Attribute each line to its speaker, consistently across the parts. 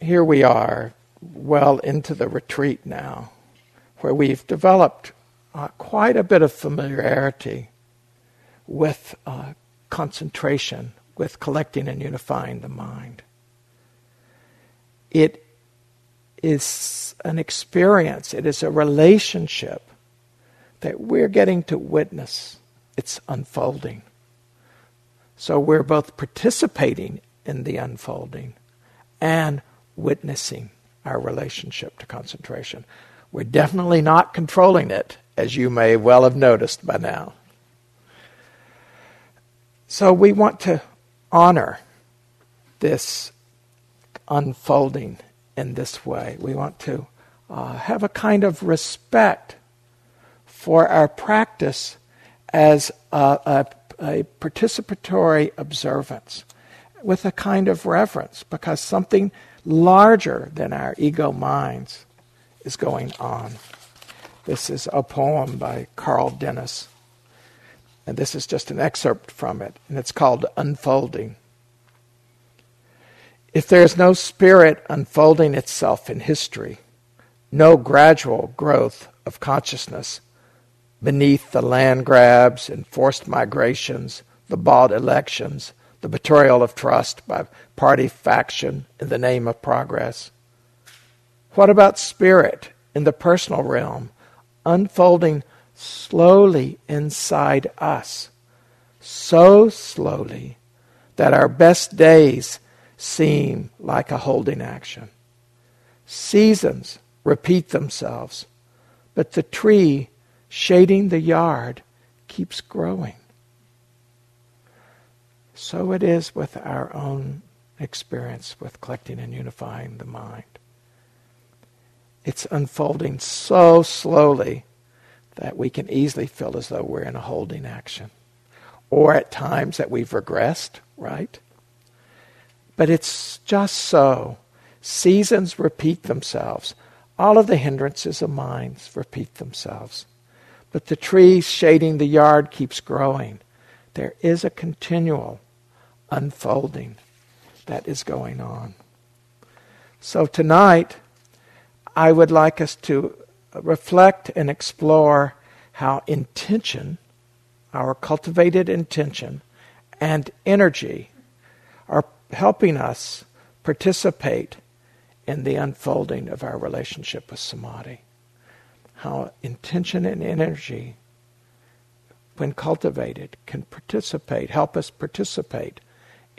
Speaker 1: here we are, well into the retreat now, where we've developed uh, quite a bit of familiarity with uh, concentration, with collecting and unifying the mind. It is an experience, it is a relationship that we're getting to witness. It's unfolding. So we're both participating in the unfolding and witnessing our relationship to concentration. We're definitely not controlling it, as you may well have noticed by now. So we want to honor this unfolding in this way. We want to uh, have a kind of respect for our practice as a, a, a participatory observance with a kind of reverence because something larger than our ego minds is going on. This is a poem by Carl Dennis. And this is just an excerpt from it, and it's called Unfolding. If there is no spirit unfolding itself in history, no gradual growth of consciousness beneath the land grabs and forced migrations, the bought elections, the betrayal of trust by party faction in the name of progress. What about spirit in the personal realm, unfolding slowly inside us, so slowly that our best days seem like a holding action? Seasons repeat themselves, but the tree shading the yard keeps growing. So it is with our own experience with collecting and unifying the mind. It's unfolding so slowly that we can easily feel as though we're in a holding action. Or at times that we've regressed, right? But it's just so. Seasons repeat themselves. All of the hindrances of minds repeat themselves. But the tree shading the yard keeps growing. There is a continual unfolding that is going on. So tonight, I would like us to reflect and explore how intention, our cultivated intention, and energy are helping us participate in the unfolding of our relationship with samadhi. How intention and energy, when cultivated, can participate, help us participate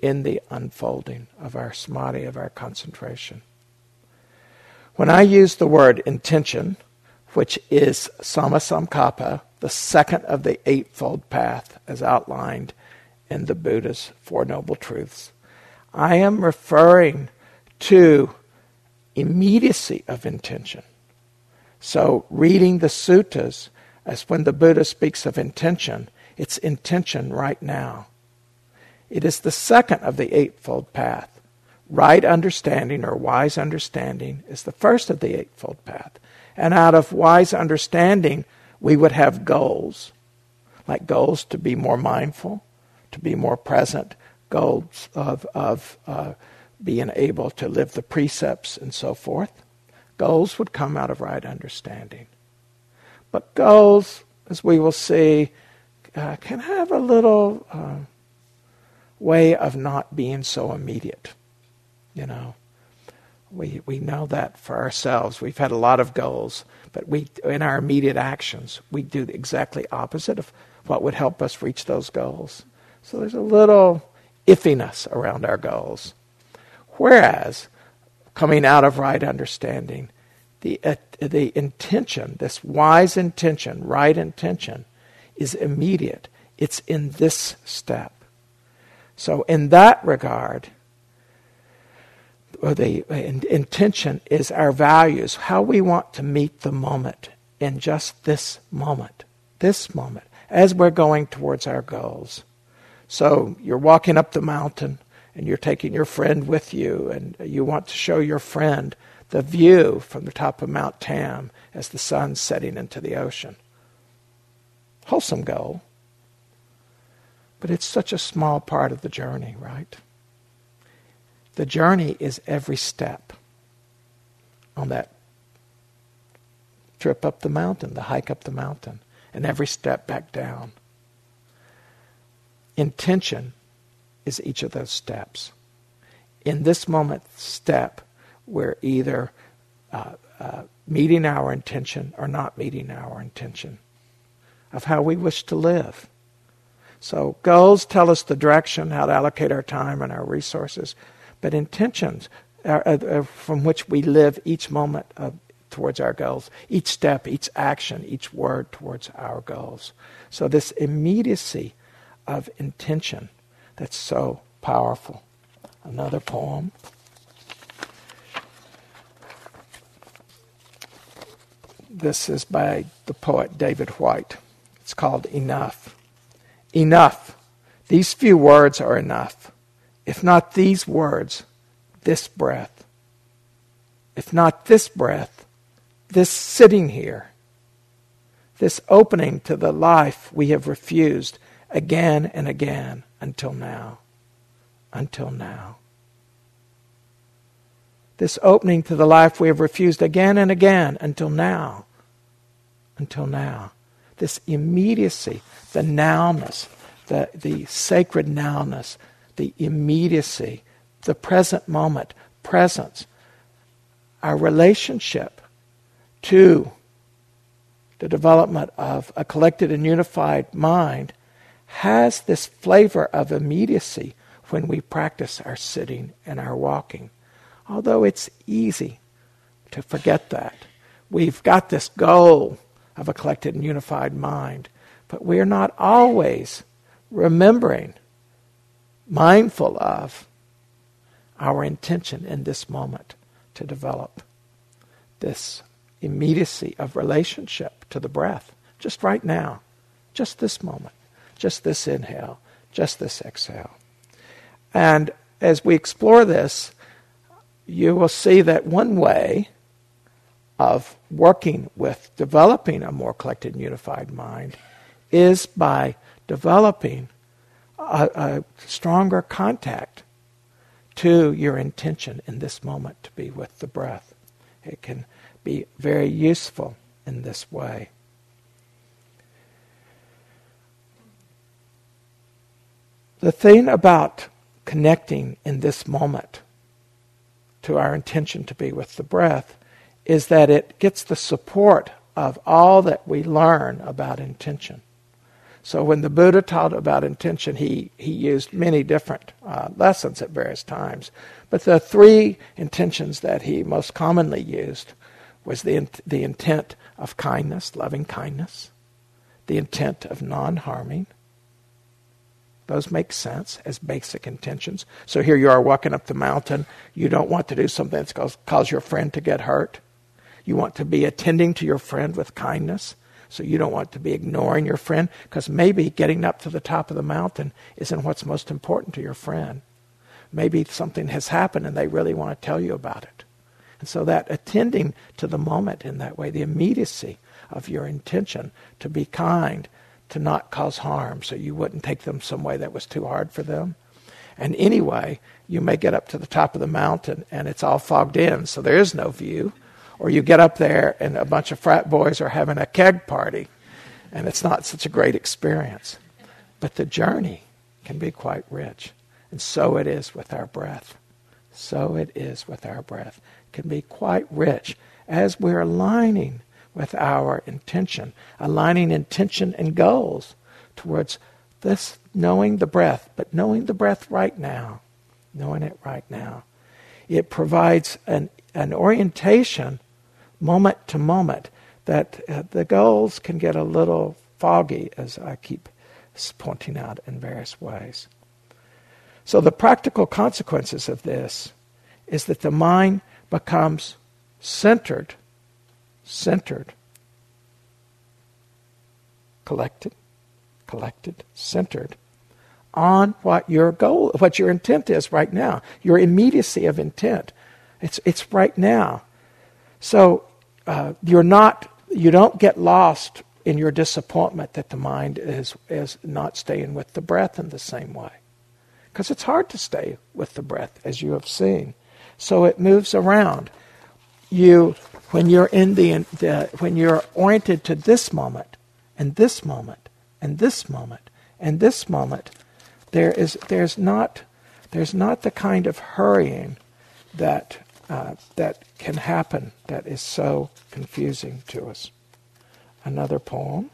Speaker 1: in the unfolding of our samadhi, of our concentration. When I use the word intention, which is samma sankappa, the second of the Eightfold Path as outlined in the Buddha's Four Noble Truths, I am referring to immediacy of intention. So, reading the suttas, as when the Buddha speaks of intention, it's intention right now. It is the second of the Eightfold Path. Right understanding or wise understanding is the first of the Eightfold Path. And out of wise understanding, we would have goals, like goals to be more mindful, to be more present, goals of, of uh, being able to live the precepts and so forth. Goals would come out of right understanding. But goals, as we will see, uh, can have a little uh, way of not being so immediate. You know, we, we know that for ourselves. We've had a lot of goals, but we, in our immediate actions, we do the exactly opposite of what would help us reach those goals. So there's a little iffiness around our goals. Whereas, coming out of right understanding, the, uh, the intention, this wise intention, right intention, is immediate. It's in this step. So, in that regard, the intention is our values, how we want to meet the moment in just this moment, this moment, as we're going towards our goals. So, you're walking up the mountain and you're taking your friend with you, and you want to show your friend the view from the top of Mount Tam as the sun's setting into the ocean. Wholesome goal. But it's such a small part of the journey, right? The journey is every step on that trip up the mountain, the hike up the mountain, and every step back down. Intention is each of those steps. In this moment, step, we're either uh, uh, meeting our intention or not meeting our intention of how we wish to live. So, goals tell us the direction, how to allocate our time and our resources, but intentions are, are, are from which we live each moment of, towards our goals, each step, each action, each word towards our goals. So, this immediacy of intention that's so powerful. Another poem. This is by the poet David Whyte. It's called Enough. Enough. These few words are enough. If not these words, this breath. If not this breath, this sitting here. This opening to the life we have refused again and again until now. Until now. This opening to the life we have refused again and again until now. Until now this immediacy, the nowness, the, the sacred nowness, the immediacy, the present moment, presence, our relationship to the development of a collected and unified mind has this flavor of immediacy when we practice our sitting and our walking. Although it's easy to forget that. We've got this goal of a collected and unified mind. But we are not always remembering, mindful of our intention in this moment to develop this immediacy of relationship to the breath, just right now, just this moment, just this inhale, just this exhale. And as we explore this, you will see that one way of working with developing a more collected and unified mind is by developing a, a stronger contact to your intention in this moment to be with the breath. It can be very useful in this way. The thing about connecting in this moment to our intention to be with the breath is that it gets the support of all that we learn about intention. So when the Buddha taught about intention, he, he used many different uh, lessons at various times. But the three intentions that he most commonly used was the, the intent of kindness, loving kindness, the intent of non-harming. Those make sense as basic intentions. So here you are walking up the mountain. You don't want to do something that's going to cause your friend to get hurt. You want to be attending to your friend with kindness. So you don't want to be ignoring your friend because maybe getting up to the top of the mountain isn't what's most important to your friend. Maybe something has happened and they really want to tell you about it. And so that attending to the moment in that way, the immediacy of your intention to be kind, to not cause harm, so you wouldn't take them some way that was too hard for them. And anyway, you may get up to the top of the mountain and it's all fogged in, so there is no view or you get up there and a bunch of frat boys are having a keg party, and it's not such a great experience. But the journey can be quite rich. And so it is with our breath. So it is with our breath. It can be quite rich as we're aligning with our intention, aligning intention and goals towards this knowing the breath, but knowing the breath right now, knowing it right now. It provides an, an orientation moment to moment that uh, the goals can get a little foggy as I keep pointing out in various ways. So, the practical consequences of this is that the mind becomes centered, centered, collected, collected, centered on what your goal, what your intent is right now, your immediacy of intent. It's, it's right now. So uh, you're not, you don't get lost in your disappointment that the mind is, is not staying with the breath in the same way. Because it's hard to stay with the breath, as you have seen. So it moves around. You, when you're in the, the when you're oriented to this moment, and this moment, and this moment, and this moment, there is there's not there's not the kind of hurrying that uh, that can happen that is so confusing to us. Another poem.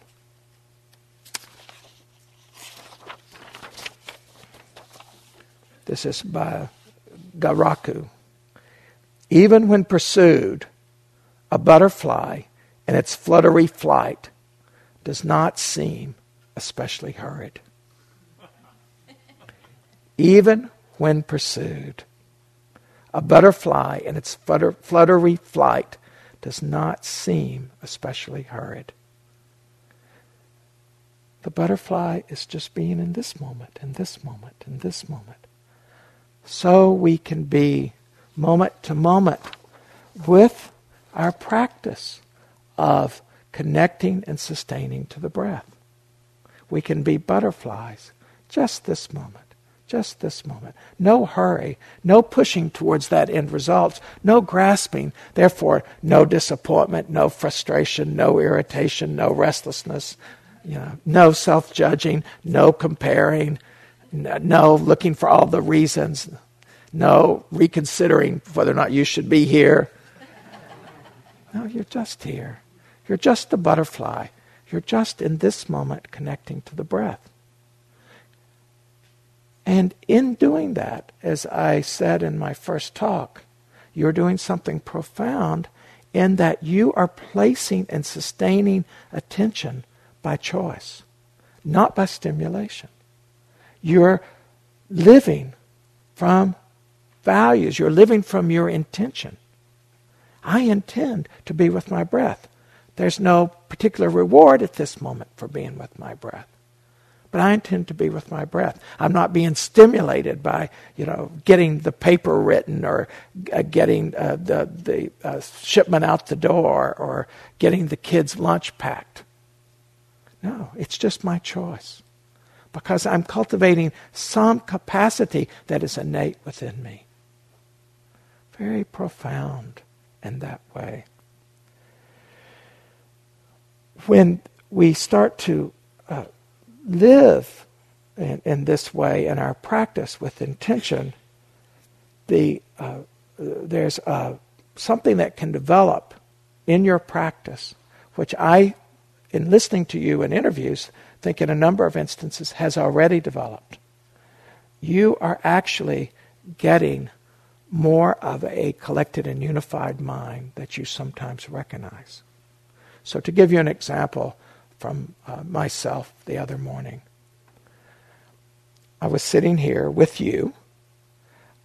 Speaker 1: This is by Garaku. Even when pursued, a butterfly in its fluttery flight does not seem especially hurried. Even when pursued, a butterfly in its flutter, fluttery flight does not seem especially hurried. The butterfly is just being in this moment, in this moment, in this moment. So we can be moment to moment with our practice of connecting and sustaining to the breath. We can be butterflies just this moment. Just this moment. No hurry, no pushing towards that end result, no grasping, therefore, no disappointment, no frustration, no irritation, no restlessness, you know, no self judging, no comparing, no looking for all the reasons, no reconsidering whether or not you should be here. No, you're just here. You're just a butterfly. You're just in this moment connecting to the breath. And in doing that, as I said in my first talk, you're doing something profound in that you are placing and sustaining attention by choice, not by stimulation. You're living from values, you're living from your intention. I intend to be with my breath. There's no particular reward at this moment for being with my breath but I intend to be with my breath. I'm not being stimulated by, you know, getting the paper written or uh, getting uh, the, the uh, shipment out the door or getting the kids' lunch packed. No, it's just my choice because I'm cultivating some capacity that is innate within me. Very profound in that way. When we start to uh, live in, in this way in our practice with intention, the, uh, there's uh, something that can develop in your practice, which I, in listening to you in interviews, think in a number of instances has already developed. You are actually getting more of a collected and unified mind that you sometimes recognize. So, to give you an example, from uh, myself the other morning. I was sitting here with you,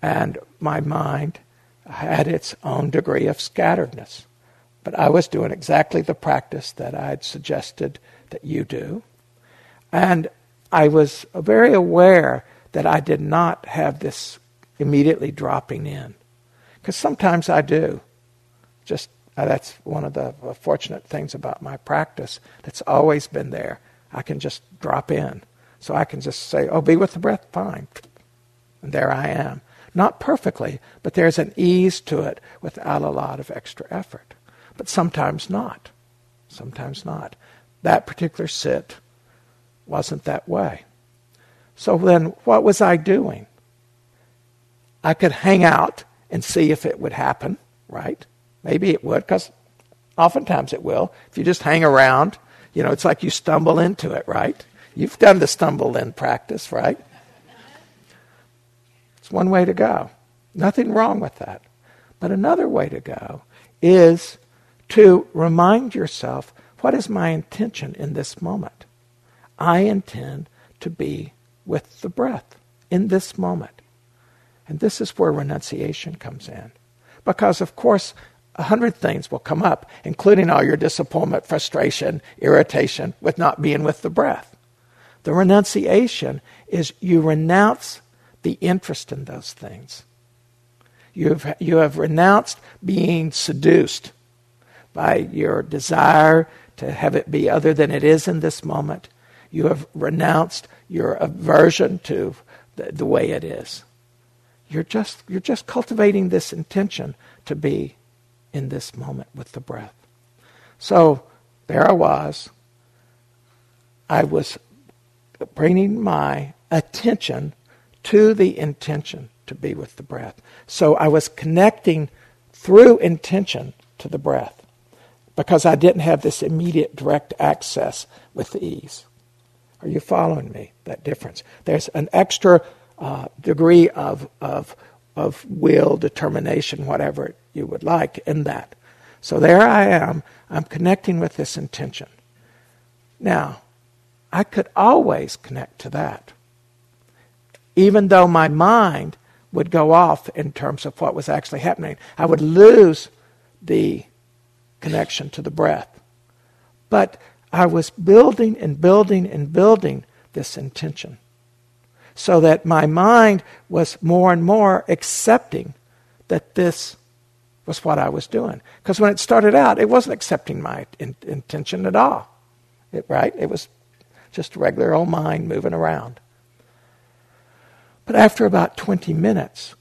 Speaker 1: and my mind had its own degree of scatteredness. But I was doing exactly the practice that I would suggested that you do. And I was very aware that I did not have this immediately dropping in. Because sometimes I do, just uh, that's one of the uh, fortunate things about my practice that's always been there. I can just drop in. So I can just say, oh, be with the breath, fine. And there I am. Not perfectly, but there's an ease to it without a lot of extra effort. But sometimes not. Sometimes not. That particular sit wasn't that way. So then, what was I doing? I could hang out and see if it would happen, right? Maybe it would, because oftentimes it will. If you just hang around, you know, it's like you stumble into it, right? You've done the stumble in practice, right? It's one way to go. Nothing wrong with that. But another way to go is to remind yourself what is my intention in this moment? I intend to be with the breath in this moment. And this is where renunciation comes in. Because, of course, a hundred things will come up, including all your disappointment, frustration, irritation with not being with the breath. The renunciation is you renounce the interest in those things. You have, you have renounced being seduced by your desire to have it be other than it is in this moment. You have renounced your aversion to the, the way it is. You're just, you're just cultivating this intention to be in this moment with the breath. So there I was. I was bringing my attention to the intention to be with the breath. So I was connecting through intention to the breath because I didn't have this immediate direct access with ease. Are you following me? That difference. There's an extra uh, degree of, of, of will, determination, whatever you would like in that. So there I am. I'm connecting with this intention. Now, I could always connect to that, even though my mind would go off in terms of what was actually happening. I would lose the connection to the breath. But I was building and building and building this intention so that my mind was more and more accepting that this was what I was doing. Because when it started out, it wasn't accepting my in- intention at all, it, right? It was just a regular old mind moving around. But after about 20 minutes,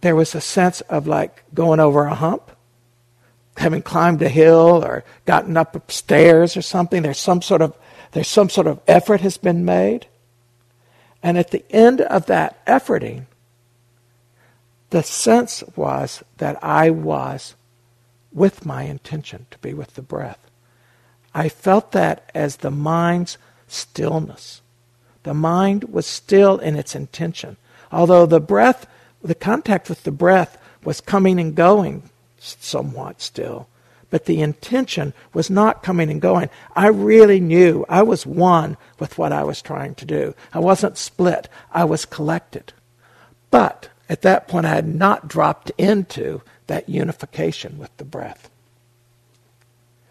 Speaker 1: there was a sense of like going over a hump, having climbed a hill or gotten up stairs or something. There's some sort of there's some sort of effort has been made. And at the end of that efforting, the sense was that I was with my intention to be with the breath. I felt that as the mind's stillness. The mind was still in its intention, although the breath, the contact with the breath was coming and going somewhat still, but the intention was not coming and going. I really knew I was one with what I was trying to do. I wasn't split, I was collected. But at that point, I had not dropped into that unification with the breath.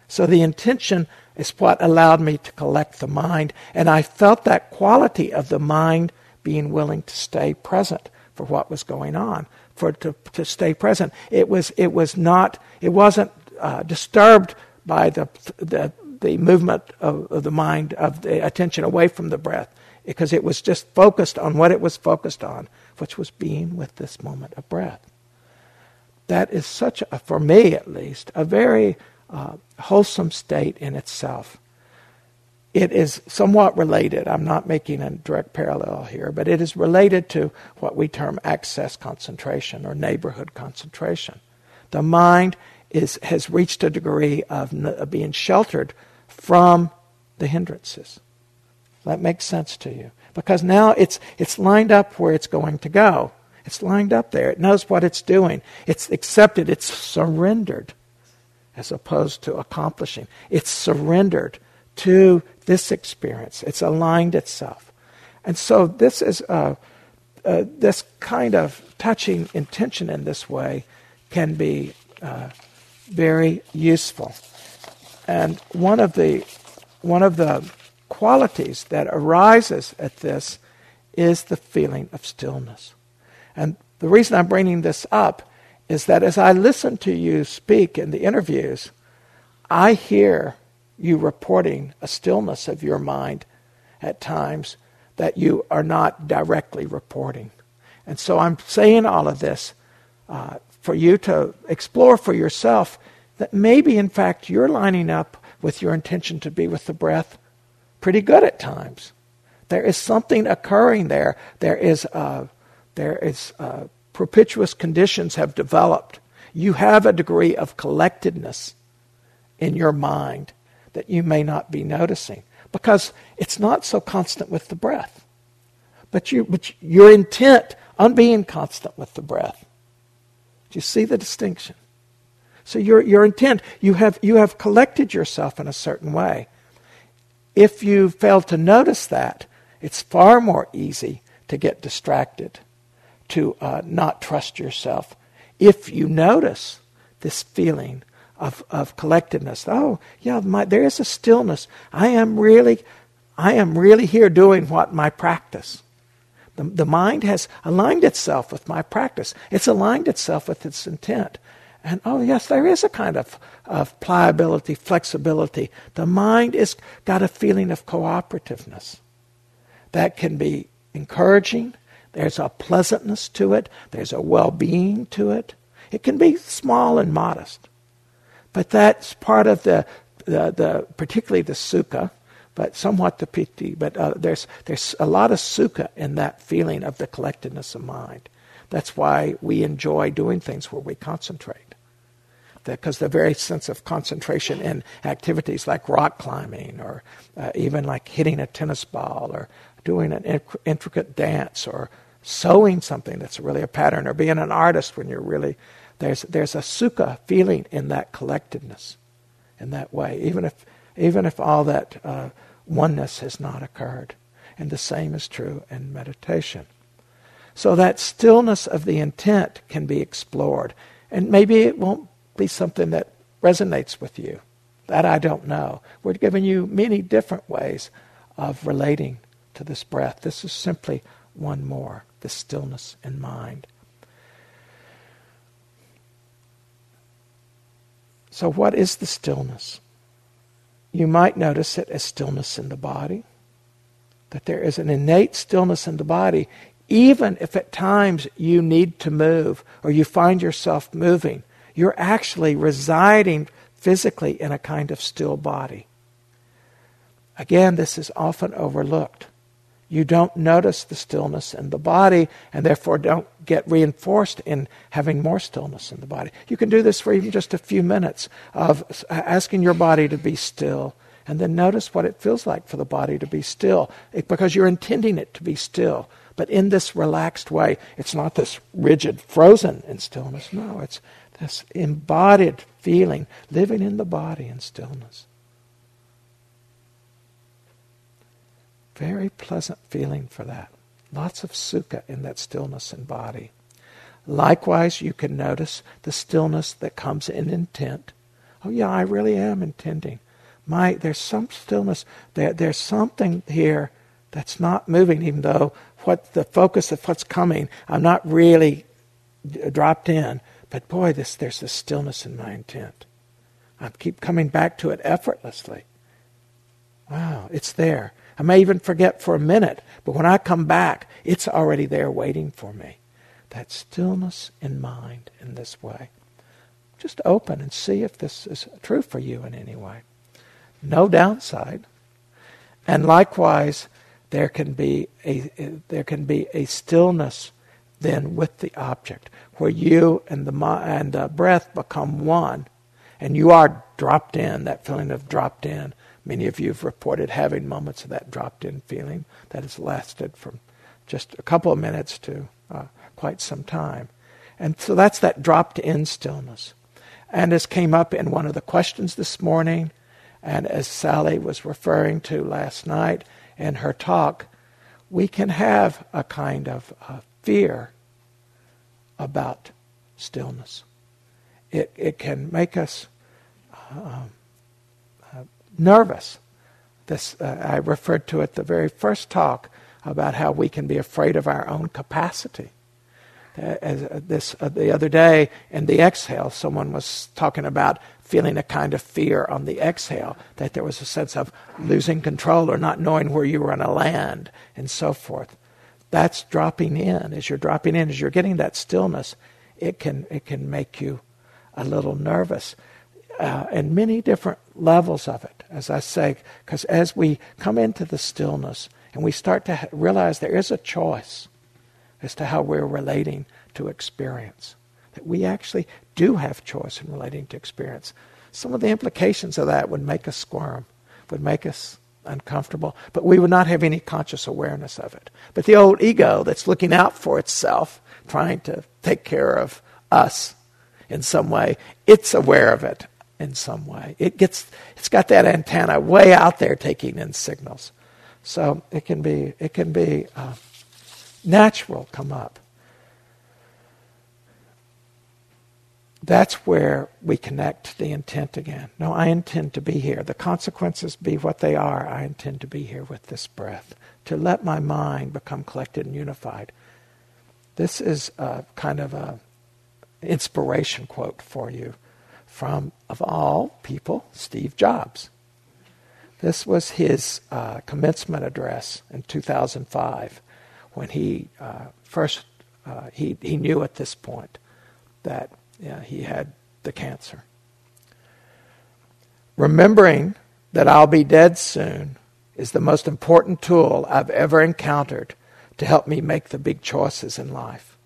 Speaker 1: So the intention is what allowed me to collect the mind, and I felt that quality of the mind being willing to stay present for what was going on, for to, to stay present. It was it was not it wasn't uh, disturbed by the the the movement of, of the mind of the attention away from the breath because it was just focused on what it was focused on which was being with this moment of breath. That is such, a, for me at least, a very uh, wholesome state in itself. It is somewhat related. I'm not making a direct parallel here, but it is related to what we term access concentration or neighborhood concentration. The mind is, has reached a degree of, n- of being sheltered from the hindrances that makes sense to you? Because now it's, it's lined up where it's going to go. It's lined up there. It knows what it's doing. It's accepted. It's surrendered as opposed to accomplishing. It's surrendered to this experience. It's aligned itself. And so this is uh, uh, this kind of touching intention in this way can be uh, very useful. And one of the one of the qualities that arises at this is the feeling of stillness. And the reason I'm bringing this up is that as I listen to you speak in the interviews, I hear you reporting a stillness of your mind at times that you are not directly reporting. And so I'm saying all of this uh, for you to explore for yourself that maybe, in fact, you're lining up with your intention to be with the breath pretty good at times. There is something occurring there. There is, uh, there is uh, propitious conditions have developed. You have a degree of collectedness in your mind that you may not be noticing because it's not so constant with the breath. But, you, but you're intent on being constant with the breath. Do you see the distinction? So your, your intent, you have, you have collected yourself in a certain way if you fail to notice that, it's far more easy to get distracted, to uh, not trust yourself. If you notice this feeling of, of collectedness, oh, yeah, my, there is a stillness. I am really, I am really here doing what my practice. The, the mind has aligned itself with my practice. It's aligned itself with its intent. And oh, yes, there is a kind of, of pliability, flexibility. The mind has got a feeling of cooperativeness that can be encouraging. There's a pleasantness to it, there's a well being to it. It can be small and modest. But that's part of the, the, the particularly the sukha, but somewhat the piti. But uh, there's, there's a lot of sukha in that feeling of the collectedness of mind. That's why we enjoy doing things where we concentrate because the very sense of concentration in activities like rock climbing or uh, even like hitting a tennis ball or doing an inc- intricate dance or sewing something that's really a pattern or being an artist when you're really there's there's a sukha feeling in that collectedness in that way even if even if all that uh, oneness has not occurred and the same is true in meditation so that stillness of the intent can be explored and maybe it won't be something that resonates with you. That I don't know. We're giving you many different ways of relating to this breath. This is simply one more the stillness in mind. So, what is the stillness? You might notice it as stillness in the body, that there is an innate stillness in the body, even if at times you need to move or you find yourself moving you're actually residing physically in a kind of still body. Again, this is often overlooked. You don't notice the stillness in the body and therefore don't get reinforced in having more stillness in the body. You can do this for even just a few minutes of asking your body to be still and then notice what it feels like for the body to be still it, because you're intending it to be still but in this relaxed way it's not this rigid frozen in stillness no it's this embodied feeling, living in the body in stillness. Very pleasant feeling for that. Lots of sukha in that stillness and body. Likewise, you can notice the stillness that comes in intent. Oh, yeah, I really am intending. My, there's some stillness. There, there's something here that's not moving, even though what the focus of what's coming, I'm not really dropped in. But boy, this, there's this stillness in my intent. I keep coming back to it effortlessly. Wow, it's there. I may even forget for a minute, but when I come back, it's already there waiting for me. That stillness in mind in this way. Just open and see if this is true for you in any way. No downside. And likewise, there can be a, there can be a stillness then with the object where you and the and the uh, breath become one, and you are dropped in. That feeling of dropped in. Many of you have reported having moments of that dropped in feeling that has lasted from just a couple of minutes to uh, quite some time. And so that's that dropped in stillness. And as came up in one of the questions this morning, and as Sally was referring to last night in her talk, we can have a kind of uh, fear about stillness. It, it can make us uh, um, uh, nervous. This, uh, I referred to at the very first talk about how we can be afraid of our own capacity. Uh, as, uh, this uh, the other day in the exhale, someone was talking about feeling a kind of fear on the exhale, that there was a sense of losing control or not knowing where you were going to land and so forth. That's dropping in. As you're dropping in, as you're getting that stillness, it can it can make you a little nervous, uh, and many different levels of it. As I say, because as we come into the stillness and we start to realize there is a choice as to how we're relating to experience, that we actually do have choice in relating to experience. Some of the implications of that would make us squirm, would make us uncomfortable, but we would not have any conscious awareness of it. But the old ego that's looking out for itself, trying to take care of us in some way, it's aware of it in some way. It gets it's got that antenna way out there taking in signals. So it can be it can be uh, natural come up. That's where we connect the intent again. No, I intend to be here. The consequences be what they are. I intend to be here with this breath, to let my mind become collected and unified. This is a kind of a inspiration quote for you from, of all people, Steve Jobs. This was his uh, commencement address in 2005 when he uh, first, uh, he, he knew at this point that yeah, he had the cancer. Remembering that I'll be dead soon is the most important tool I've ever encountered to help me make the big choices in life.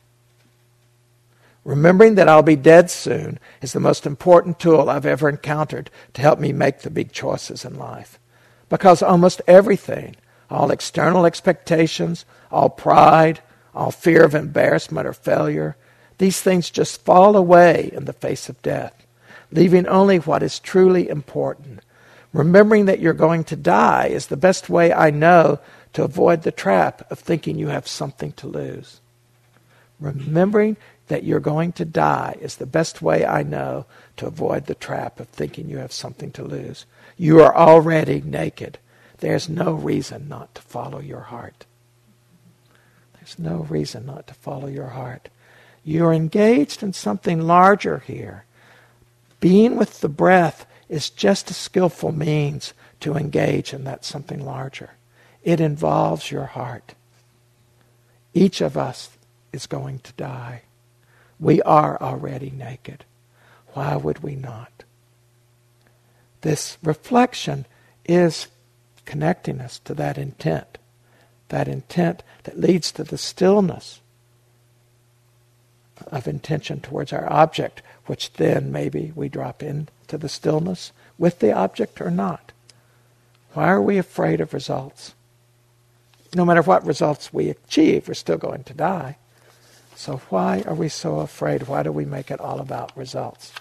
Speaker 1: Remembering that I'll be dead soon is the most important tool I've ever encountered to help me make the big choices in life. Because almost everything, all external expectations, all pride, all fear of embarrassment or failure, these things just fall away in the face of death, leaving only what is truly important. Remembering that you're going to die is the best way I know to avoid the trap of thinking you have something to lose. Remembering that you're going to die is the best way I know to avoid the trap of thinking you have something to lose. You are already naked. There's no reason not to follow your heart. There's no reason not to follow your heart. You're engaged in something larger here. Being with the breath is just a skillful means to engage in that something larger. It involves your heart. Each of us is going to die. We are already naked. Why would we not? This reflection is connecting us to that intent, that intent that leads to the stillness of intention towards our object, which then maybe we drop into the stillness with the object or not. Why are we afraid of results? No matter what results we achieve, we're still going to die. So, why are we so afraid? Why do we make it all about results?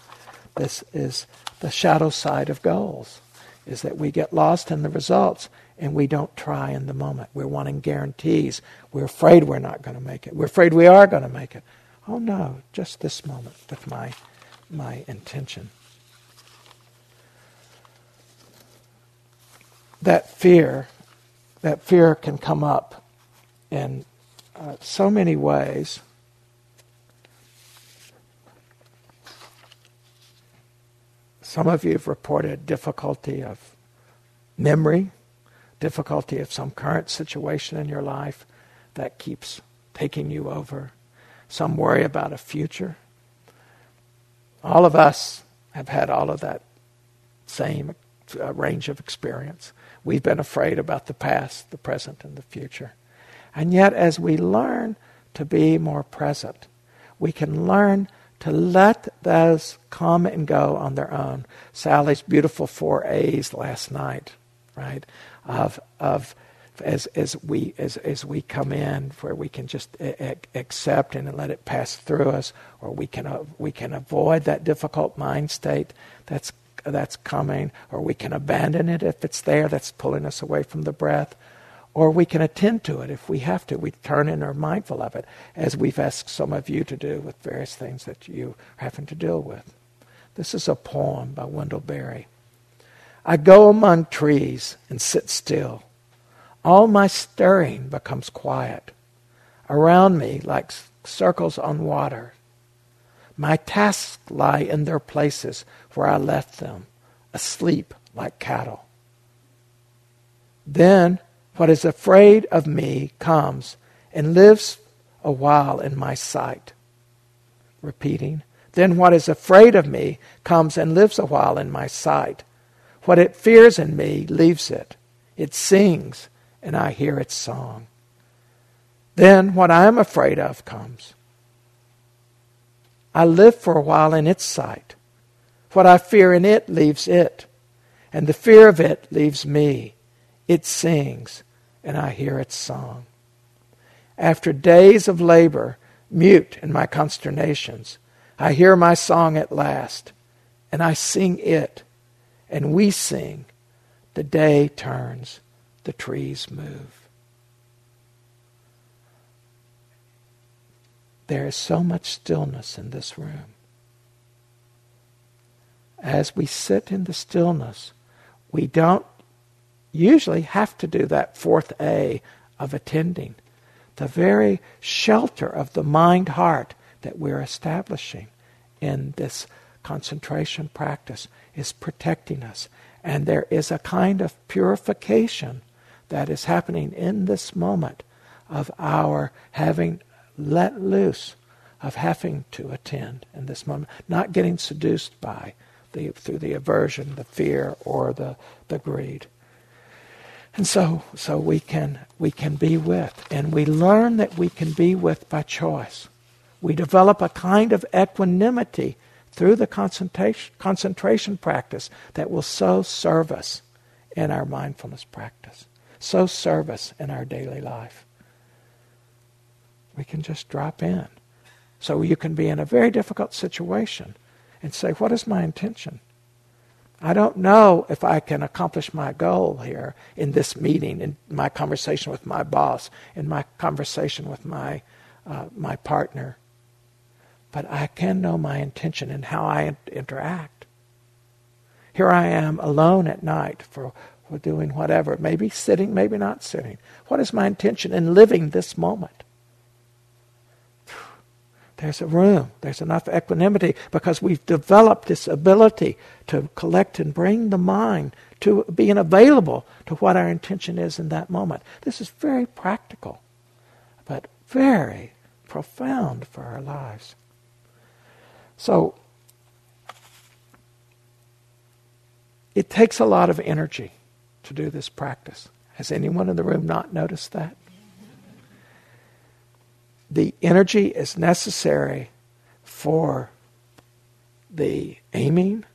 Speaker 1: This is the shadow side of goals, is that we get lost in the results and we don't try in the moment. We're wanting guarantees. We're afraid we're not going to make it. We're afraid we are going to make it. Oh no, just this moment with my, my intention. That fear, that fear can come up in uh, so many ways. Some of you have reported difficulty of memory, difficulty of some current situation in your life that keeps taking you over some worry about a future. All of us have had all of that same uh, range of experience. We've been afraid about the past, the present, and the future. And yet, as we learn to be more present, we can learn to let those come and go on their own. Sally's beautiful four A's last night, right? Of, of as, as, we, as, as we come in, where we can just a- a- accept and let it pass through us, or we can, uh, we can avoid that difficult mind state that's, that's coming, or we can abandon it if it's there, that's pulling us away from the breath, or we can attend to it if we have to. We turn and are mindful of it, as we've asked some of you to do with various things that you happen to deal with. This is a poem by Wendell Berry. I go among trees and sit still all my stirring becomes quiet. Around me, like circles on water, my tasks lie in their places where I left them, asleep like cattle. Then what is afraid of me comes and lives a while in my sight. Repeating, then what is afraid of me comes and lives a while in my sight. What it fears in me leaves it. It sings and I hear its song. Then what I am afraid of comes. I live for a while in its sight. What I fear in it leaves it, and the fear of it leaves me. It sings, and I hear its song. After days of labor, mute in my consternations, I hear my song at last, and I sing it, and we sing. The day turns, the trees move. There is so much stillness in this room. As we sit in the stillness, we don't usually have to do that fourth A of attending, the very shelter of the mind heart that we're establishing in this concentration practice is protecting us. And there is a kind of purification that is happening in this moment of our having let loose of having to attend in this moment, not getting seduced by the through the aversion, the fear, or the, the greed. And so so we can we can be with. And we learn that we can be with by choice. We develop a kind of equanimity through the concentration, concentration practice that will so serve us in our mindfulness practice. So service in our daily life. We can just drop in. So you can be in a very difficult situation and say, What is my intention? I don't know if I can accomplish my goal here in this meeting, in my conversation with my boss, in my conversation with my, uh, my partner. But I can know my intention and how I interact. Here I am alone at night for or doing whatever. Maybe sitting, maybe not sitting. What is my intention in living this moment? There's a room, there's enough equanimity because we've developed this ability to collect and bring the mind to being available to what our intention is in that moment. This is very practical, but very profound for our lives. So, it takes a lot of energy to do this practice. Has anyone in the room not noticed that? The energy is necessary for the aiming,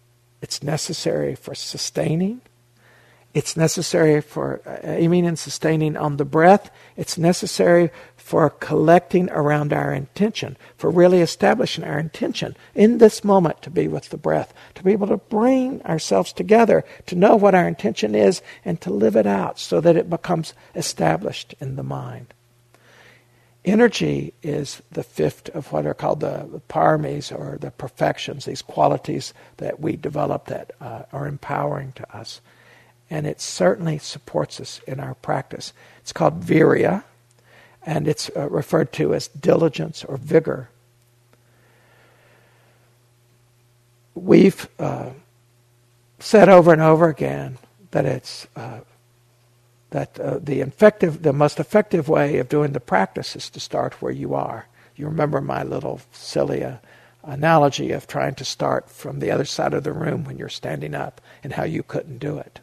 Speaker 1: it's necessary for sustaining, it's necessary for uh, aiming and sustaining on the breath. It's necessary for collecting around our intention, for really establishing our intention in this moment to be with the breath, to be able to bring ourselves together, to know what our intention is, and to live it out so that it becomes established in the mind. Energy is the fifth of what are called the paramis or the perfections, these qualities that we develop that uh, are empowering to us and it certainly supports us in our practice. It's called virya, and it's uh, referred to as diligence or vigor. We've uh, said over and over again that it's uh, that uh, the effective, the most effective way of doing the practice is to start where you are. You remember my little silly uh, analogy of trying to start from the other side of the room when you're standing up and how you couldn't do it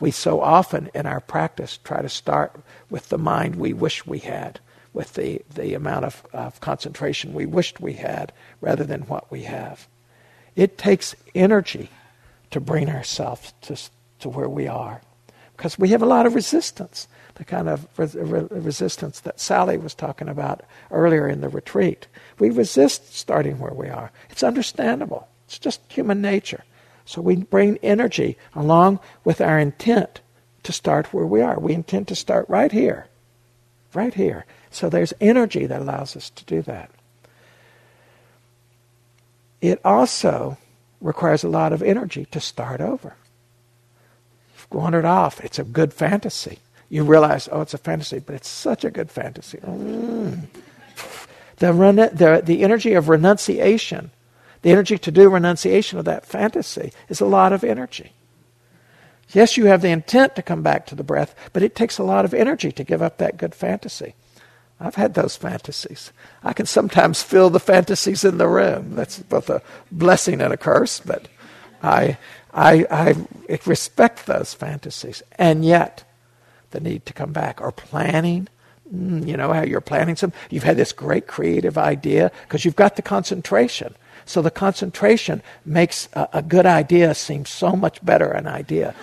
Speaker 1: we so often in our practice try to start with the mind we wish we had, with the, the amount of, of concentration we wished we had, rather than what we have. It takes energy to bring ourselves to, to where we are because we have a lot of resistance, the kind of re- resistance that Sally was talking about earlier in the retreat. We resist starting where we are. It's understandable, it's just human nature. So we bring energy along with our intent to start where we are. We intend to start right here, right here. So there's energy that allows us to do that. It also requires a lot of energy to start over. You've wandered off. It's a good fantasy. You realize, oh, it's a fantasy, but it's such a good fantasy. Mm. The, the, the energy of renunciation the energy to do renunciation of that fantasy is a lot of energy. Yes, you have the intent to come back to the breath, but it takes a lot of energy to give up that good fantasy. I've had those fantasies. I can sometimes feel the fantasies in the room. That's both a blessing and a curse, but I, I, I respect those fantasies. And yet, the need to come back or planning. Mm, you know how you're planning some. You've had this great creative idea because you've got the concentration. So the concentration makes a, a good idea seem so much better an idea.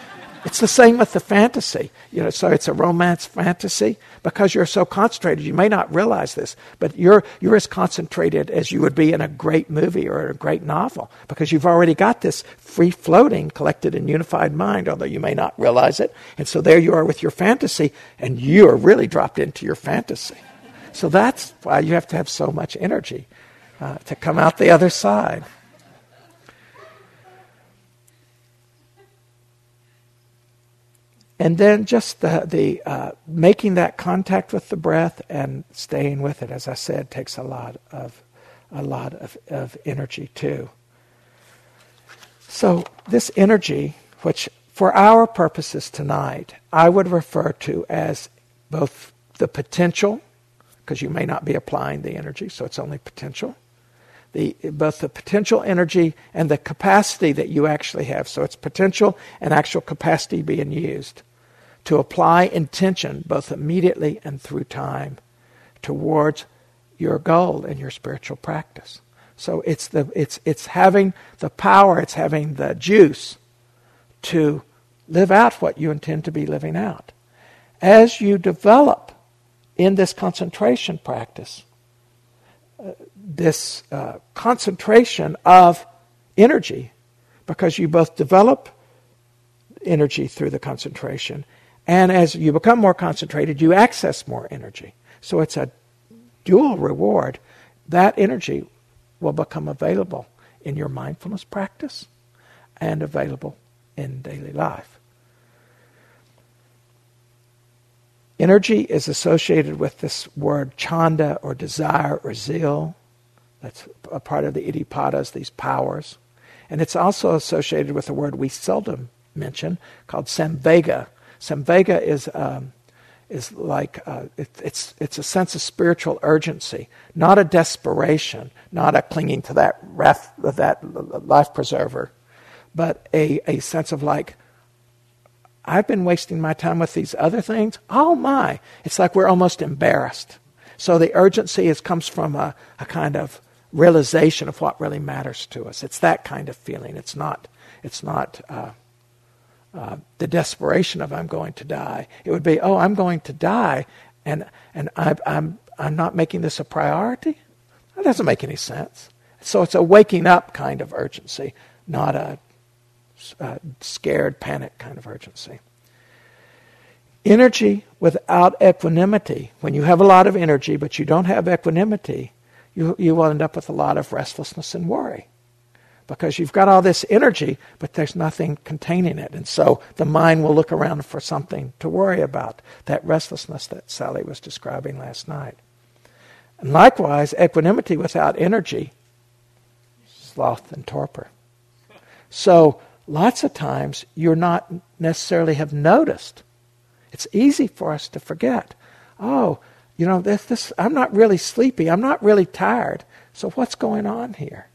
Speaker 1: It's the same with the fantasy. You know, so it's a romance fantasy because you're so concentrated. You may not realize this, but you're you're as concentrated as you would be in a great movie or a great novel because you've already got this free floating, collected and unified mind, although you may not realize it. And so there you are with your fantasy, and you are really dropped into your fantasy. So that's why you have to have so much energy. Uh, to come out the other side. And then just the, the uh, making that contact with the breath and staying with it, as I said, takes a lot of a lot of, of energy too. So this energy, which for our purposes tonight, I would refer to as both the potential, because you may not be applying the energy, so it's only potential, the, both the potential energy and the capacity that you actually have. So it's potential and actual capacity being used to apply intention both immediately and through time towards your goal in your spiritual practice. So it's, the, it's, it's having the power, it's having the juice to live out what you intend to be living out. As you develop in this concentration practice, this uh, concentration of energy because you both develop energy through the concentration, and as you become more concentrated, you access more energy. So it's a dual reward. That energy will become available in your mindfulness practice and available in daily life. Energy is associated with this word chanda or desire or zeal. That's a part of the iddhipadas, these powers. And it's also associated with a word we seldom mention called samvega. Samvega is, um, is like, uh, it, it's, it's a sense of spiritual urgency, not a desperation, not a clinging to that, ref, that life preserver, but a, a sense of like, I've been wasting my time with these other things. Oh my. It's like we're almost embarrassed. So the urgency is, comes from a, a kind of realization of what really matters to us. It's that kind of feeling. It's not, it's not uh, uh, the desperation of I'm going to die. It would be, oh, I'm going to die, and, and I, I'm, I'm not making this a priority? That doesn't make any sense. So it's a waking up kind of urgency, not a uh, scared panic kind of urgency. Energy without equanimity, when you have a lot of energy but you don't have equanimity, you, you will end up with a lot of restlessness and worry because you've got all this energy, but there's nothing containing it. And so the mind will look around for something to worry about, that restlessness that Sally was describing last night. And likewise, equanimity without energy, sloth and torpor. So lots of times you're not necessarily have noticed. It's easy for us to forget. Oh, you know, this, this, I'm not really sleepy. I'm not really tired. So what's going on here?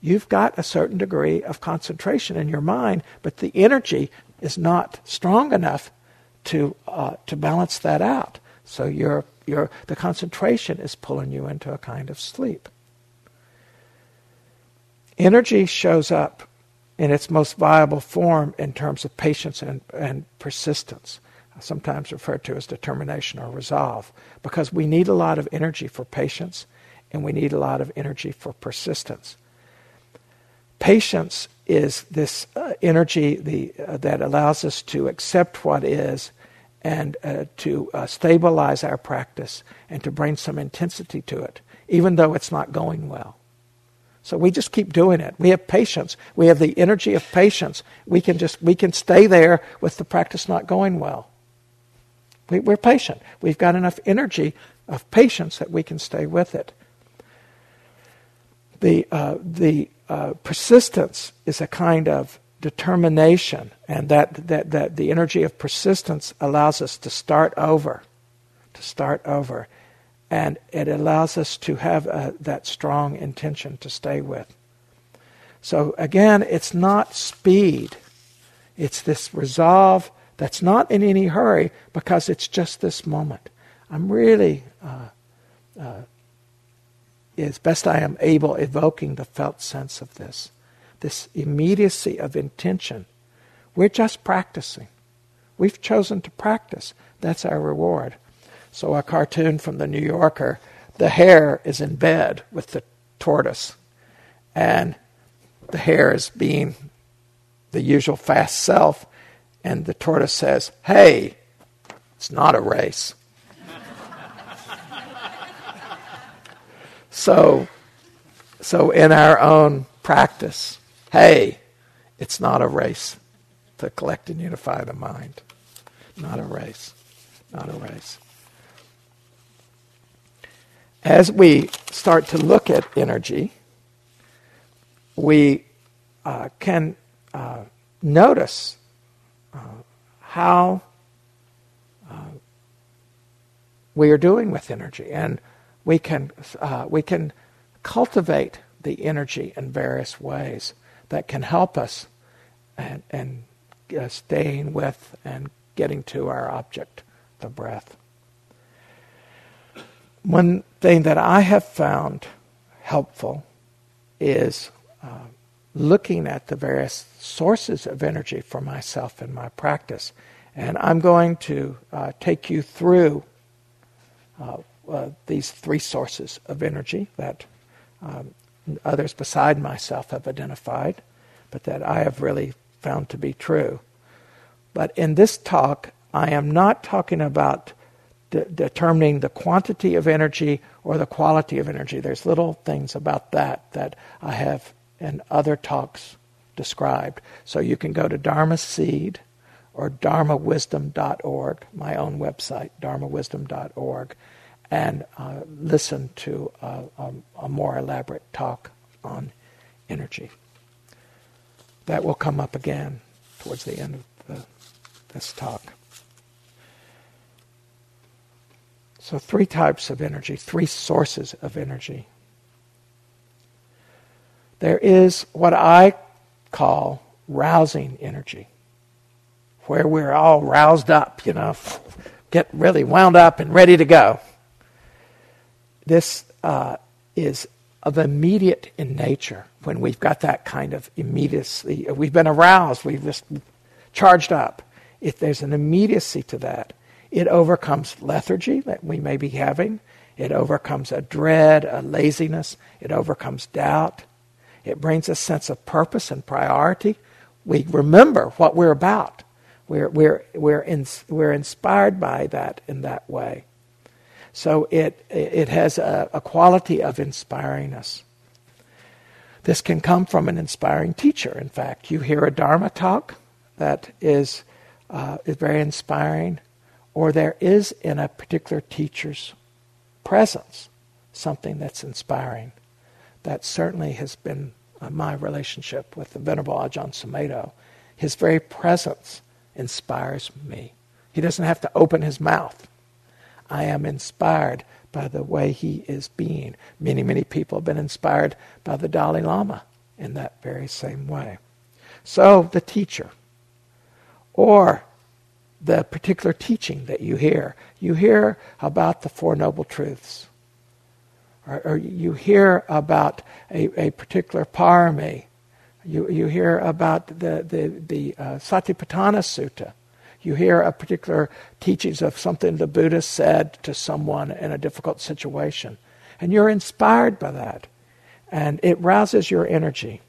Speaker 1: You've got a certain degree of concentration in your mind, but the energy is not strong enough to uh, to balance that out. So your your the concentration is pulling you into a kind of sleep. Energy shows up in its most viable form in terms of patience and, and persistence, sometimes referred to as determination or resolve, because we need a lot of energy for patience and we need a lot of energy for persistence. Patience is this uh, energy the, uh, that allows us to accept what is and uh, to uh, stabilize our practice and to bring some intensity to it, even though it's not going well. So we just keep doing it. We have patience. We have the energy of patience. We can just we can stay there with the practice not going well. We, we're patient. We've got enough energy of patience that we can stay with it. The uh, the uh, persistence is a kind of determination, and that, that, that the energy of persistence allows us to start over, to start over and it allows us to have a, uh, that strong intention to stay with. So again, it's not speed, it's this resolve that's not in any hurry because it's just this moment. I'm really, uh, uh, as best I am able, evoking the felt sense of this, this immediacy of intention. We're just practicing. We've chosen to practice. That's our reward. So, a cartoon from the New Yorker the hare is in bed with the tortoise, and the hare is being the usual fast self, and the tortoise says, Hey, it's not a race. so, so, in our own practice, hey, it's not a race to collect and unify the mind. Not a race. Not a race. As we start to look at energy, we uh, can uh, notice uh, how uh, we are doing with energy, and we can uh, we can cultivate the energy in various ways that can help us and, and uh, staying with and getting to our object, the breath. One thing that I have found helpful is uh, looking at the various sources of energy for myself in my practice. And I'm going to uh, take you through uh, uh, these three sources of energy that um, others beside myself have identified, but that I have really found to be true. But in this talk, I am not talking about de- determining the quantity of energy or the quality of energy. There's little things about that that I have in other talks described. So you can go to Dharma Seed or dharmawisdom.org, my own website, dharmawisdom.org, and uh, listen to a, a, a more elaborate talk on energy. That will come up again towards the end of the, this talk. So, three types of energy, three sources of energy. There is what I call rousing energy, where we're all roused up, you know, get really wound up and ready to go. This uh, is of immediate in nature when we've got that kind of immediacy. We've been aroused, we've just charged up. If there's an immediacy to that, it overcomes lethargy that we may be having. It overcomes a dread, a laziness. It overcomes doubt. It brings a sense of purpose and priority. We remember what we're about. We're, we're, we're, in, we're inspired by that in that way. So it, it has a, a quality of inspiring us. This can come from an inspiring teacher, in fact. You hear a Dharma talk that is, uh, is very inspiring or there is in a particular teacher's presence something that's inspiring. That certainly has been uh, my relationship with the Venerable Ajahn Sumedho. His very presence inspires me. He doesn't have to open his mouth. I am inspired by the way he is being. Many, many people have been inspired by the Dalai Lama in that very same way. So, the teacher, or the particular teaching that you hear. You hear about the Four Noble Truths, or, or you hear about a, a particular parami. You, you hear about the, the, the uh, Satipatthana Sutta. You hear a particular teachings of something the Buddha said to someone in a difficult situation. And you're inspired by that. And it rouses your energy.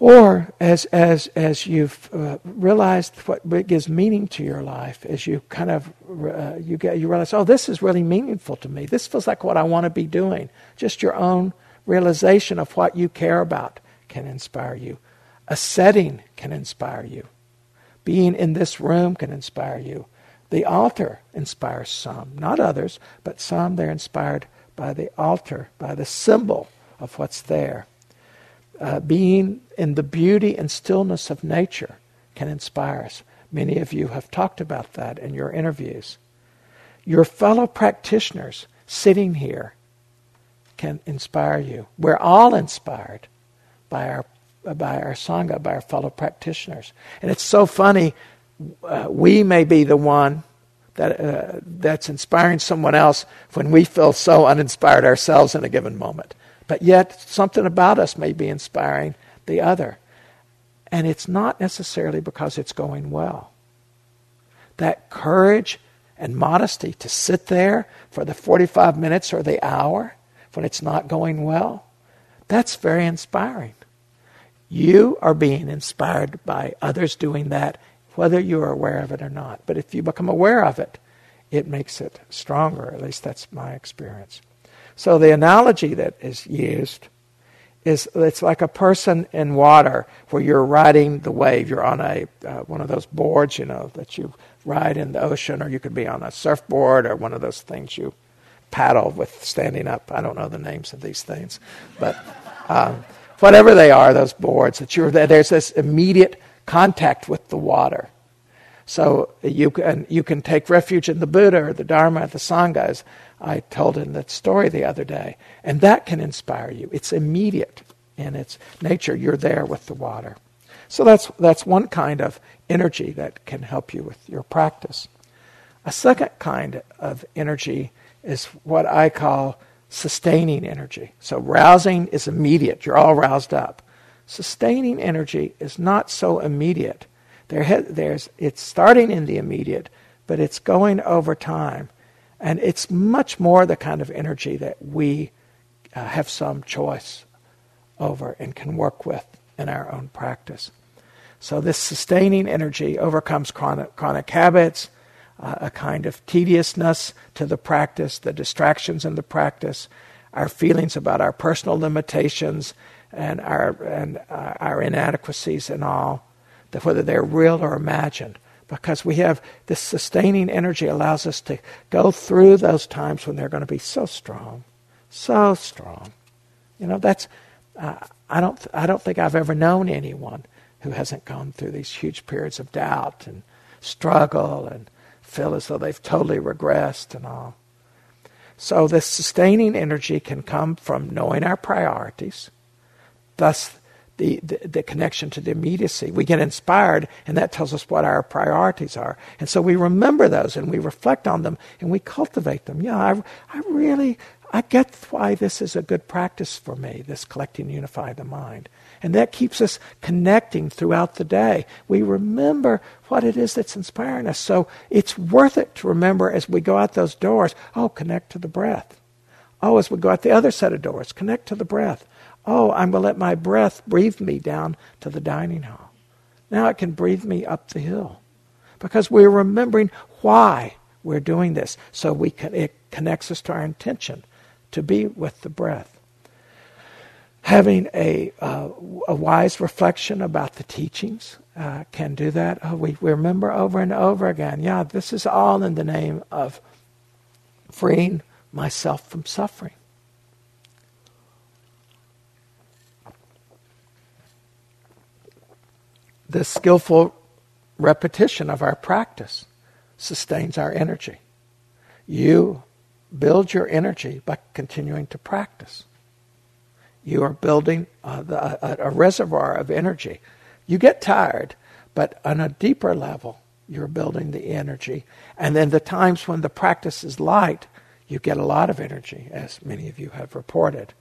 Speaker 1: Or as, as, as you've uh, realized what gives meaning to your life, as you kind of uh, you, get, you realize, oh, this is really meaningful to me. This feels like what I want to be doing. Just your own realization of what you care about can inspire you. A setting can inspire you. Being in this room can inspire you. The altar inspires some, not others, but some they're inspired by the altar, by the symbol of what's there uh, being in the beauty and stillness of nature can inspire us. Many of you have talked about that in your interviews. Your fellow practitioners sitting here can inspire you. We're all inspired by our uh, by our sangha, by our fellow practitioners, and it's so funny. Uh, we may be the one that uh, that's inspiring someone else when we feel so uninspired ourselves in a given moment but yet something about us may be inspiring the other. And it's not necessarily because it's going well. That courage and modesty to sit there for the 45 minutes or the hour when it's not going well, that's very inspiring. You are being inspired by others doing that, whether you are aware of it or not. But if you become aware of it, it makes it stronger. At least that's my experience. So the analogy that is used is it's like a person in water where you're riding the wave. You're on a uh, one of those boards, you know, that you ride in the ocean, or you could be on a surfboard or one of those things you paddle with standing up. I don't know the names of these things, but um, whatever they are, those boards that you're there's this immediate contact with the water. So you can you can take refuge in the Buddha or the Dharma, or the Sangha I told in that story the other day. And that can inspire you. It's immediate in its nature. You're there with the water. So that's, that's one kind of energy that can help you with your practice. A second kind of energy is what I call sustaining energy. So rousing is immediate, you're all roused up. Sustaining energy is not so immediate. There, there's, it's starting in the immediate, but it's going over time. And it's much more the kind of energy that we uh, have some choice over and can work with in our own practice. So, this sustaining energy overcomes chronic, chronic habits, uh, a kind of tediousness to the practice, the distractions in the practice, our feelings about our personal limitations and our, and, uh, our inadequacies and all, whether they're real or imagined because we have this sustaining energy allows us to go through those times when they're going to be so strong, so strong. You know, that's uh, I don't I don't think I've ever known anyone who hasn't gone through these huge periods of doubt and struggle and feel as though they've totally regressed and all. So this sustaining energy can come from knowing our priorities, thus the, the, the, connection to the immediacy. We get inspired, and that tells us what our priorities are. And so we remember those and we reflect on them and we cultivate them. Yeah, I, I really, I get why this is a good practice for me, this collecting, unify the mind. And that keeps us connecting throughout the day. We remember what it is that's inspiring us. So it's worth it to remember as we go out those doors oh, connect to the breath. Oh, as we go out the other set of doors, connect to the breath. Oh, I'm going to let my breath breathe me down to the dining hall. Now it can breathe me up the hill. Because we're remembering why we're doing this. So we can, it connects us to our intention to be with the breath. Having a, uh, a wise reflection about the teachings uh, can do that. Oh, we, we remember over and over again yeah, this is all in the name of freeing myself from suffering. the skillful repetition of our practice sustains our energy. You build your energy by continuing to practice. You are building a, uh, a, uh, a reservoir of energy. You get tired, but on a deeper level, you're building the energy. And then the times when the practice is light, you get a lot of energy, as many of you have reported.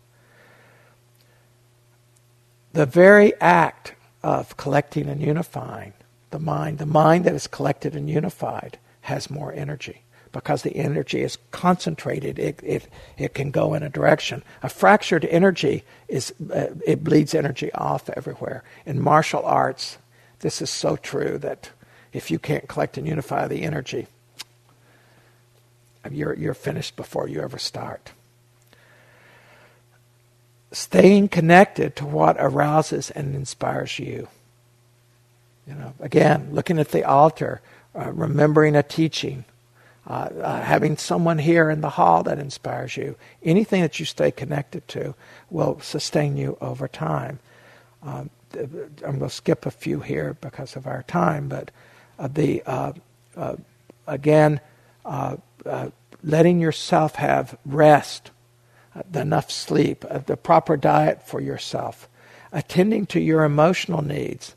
Speaker 1: The very act of collecting and unifying the mind, the mind that is collected and unified has more energy because the energy is concentrated. It, it, it can go in a direction. A fractured energy is uh, it bleeds energy off everywhere. In martial arts, this is so true that if you can't collect and unify the energy, you're, you're finished before you ever start staying connected to what arouses and inspires you. You know, again, looking at the altar, uh, remembering a teaching, uh, uh, having someone here in the hall that inspires you. Anything that you stay connected to will sustain you over time. Um, I'm going to skip a few here because of our time, but uh, the uh, uh, again, letting yourself have rest enough sleep, uh, the proper diet for yourself, attending to your emotional needs,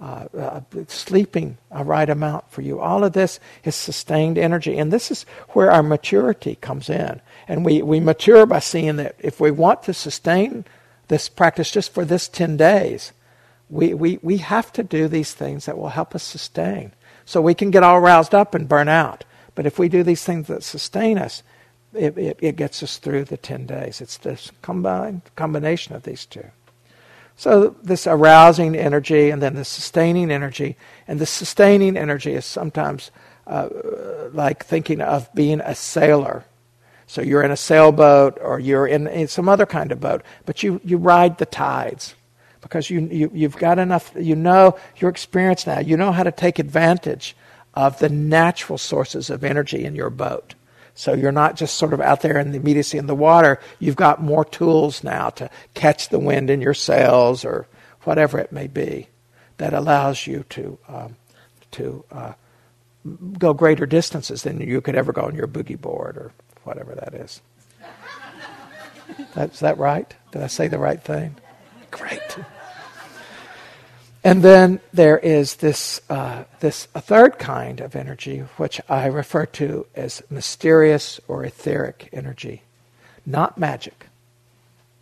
Speaker 1: uh, uh, sleeping a right amount for you. All of this is sustained energy. And this is where our maturity comes in. And we, we mature by seeing that if we want to sustain this practice just for this 10 days, we, we, we have to do these things that will help us sustain. So we can get all roused up and burn out. But if we do these things that sustain us, it, it, it gets us through the 10 days. It's this combined combination of these two. So, this arousing energy and then the sustaining energy. And the sustaining energy is sometimes uh, like thinking of being a sailor. So, you're in a sailboat or you're in, in some other kind of boat, but you, you ride the tides because you, you, have got enough, you know your experience now, you know how to take advantage of the natural sources of energy in your boat. So you're not just sort of out there in the immediacy in the water. You've got more tools now to catch the wind in your sails or whatever it may be that allows you to um, to uh, go greater distances than you could ever go on your boogie board or whatever that is. That's that right? Did I say the right thing? Great. And then there is this, uh, this third kind of energy, which I refer to as mysterious or etheric energy. Not magic,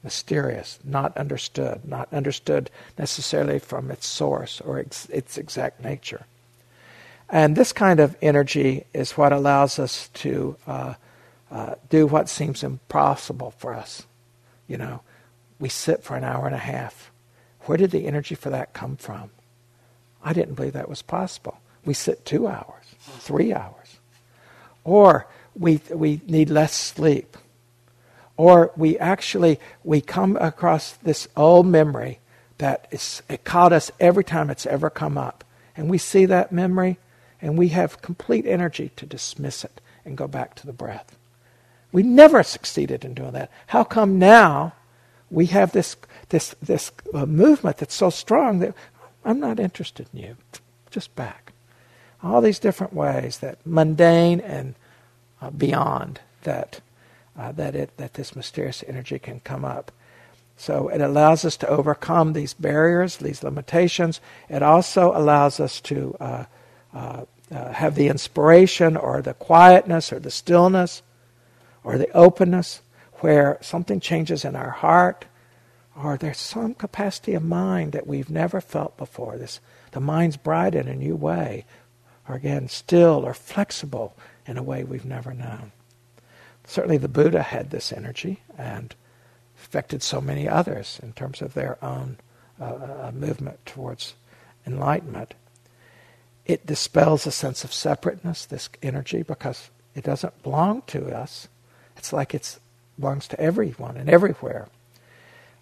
Speaker 1: mysterious, not understood, not understood necessarily from its source or ex- its exact nature. And this kind of energy is what allows us to uh, uh, do what seems impossible for us. You know, we sit for an hour and a half where did the energy for that come from? I didn't believe that was possible. We sit two hours, three hours. Or we, we need less sleep. Or we actually, we come across this old memory that is, it caught us every time it's ever come up. And we see that memory and we have complete energy to dismiss it and go back to the breath. We never succeeded in doing that. How come now we have this this, this uh, movement that's so strong that I'm not interested in you. Just back. All these different ways that mundane and uh, beyond that, uh, that, it, that this mysterious energy can come up. So it allows us to overcome these barriers, these limitations. It also allows us to uh, uh, uh, have the inspiration or the quietness or the stillness or the openness where something changes in our heart or there's some capacity of mind that we've never felt before. This, the mind's bright in a new way, or again, still or flexible in a way we've never known. Certainly, the Buddha had this energy and affected so many others in terms of their own uh, uh, uh movement towards enlightenment. It dispels a sense of separateness, this energy, because it doesn't belong to us. It's like it belongs to everyone and everywhere.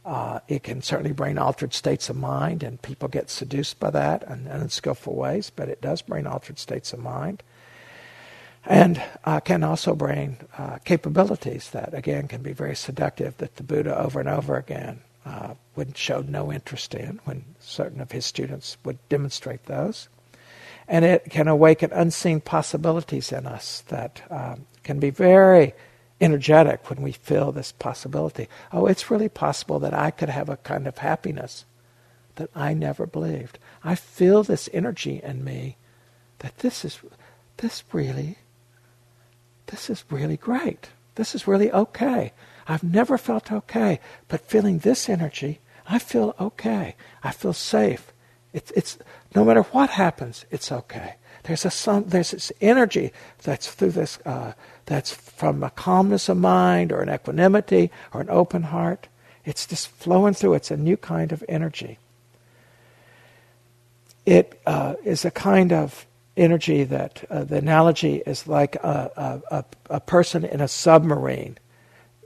Speaker 1: Uh, it can certainly bring altered states of mind, and people get seduced by that in, in unskillful ways, but it does bring altered states of mind. And uh, can also bring uh, capabilities that, again, can be very seductive that the Buddha over and over again uh, would show no interest in when certain of his students would demonstrate those. And it can awaken unseen possibilities in us that um, can be very energetic when we feel this possibility. Oh, it's really possible that I could have a kind of happiness that I never believed. I feel this energy in me that this is this really this is really great. This is really okay. I've never felt okay, but feeling this energy, I feel okay. I feel safe. It's, it's no matter what happens, it's okay. There's a some, there's this energy that's through this uh, that's from a calmness of mind or an equanimity or an open heart. It's just flowing through. It's a new kind of energy. It uh, is a kind of energy that uh, the analogy is like a, a, a person in a submarine.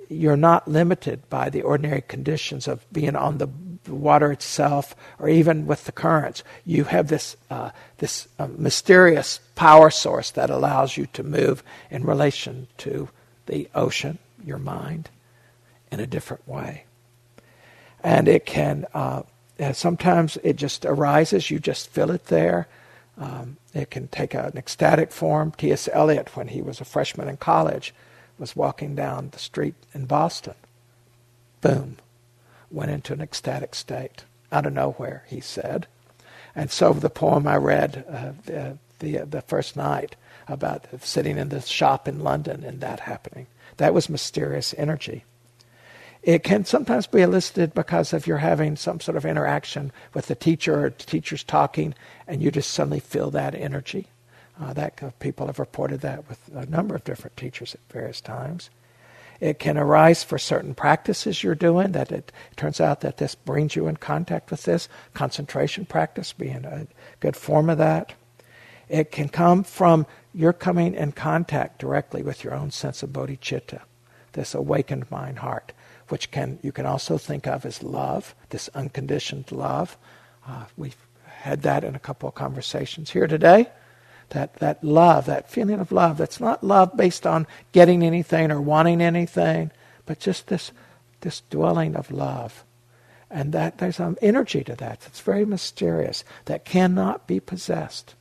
Speaker 1: You're not limited by the ordinary conditions of being on the the water itself, or even with the currents. You have this, uh, this uh, mysterious power source that allows you to move in relation to the ocean, your mind, in a different way. And it can, uh, sometimes it just arises, you just feel it there. Um, it can take an ecstatic form. T.S. Eliot, when he was a freshman in college, was walking down the street in Boston. Boom went into an ecstatic state out of nowhere, he said. And so the poem I read uh, the, the, the first night about sitting in the shop in London and that happening, that was mysterious energy. It can sometimes be elicited because if you're having some sort of interaction with the teacher or the teacher's talking and you just suddenly feel that energy. Uh, that uh, people have reported that with a number of different teachers at various times. It can arise for certain practices you're doing, that it, turns out that this brings you in contact with this. Concentration practice being a good form of that. It can come from your coming in contact directly with your own sense of bodhicitta, this awakened mind heart, which can you can also think of as love, this unconditioned love. Uh, we've had that in a couple of conversations here today that, that love, that feeling of love that's not love based on getting anything or wanting anything, but just this, this dwelling of love. And that there's some energy to that that's very mysterious, that cannot be possessed,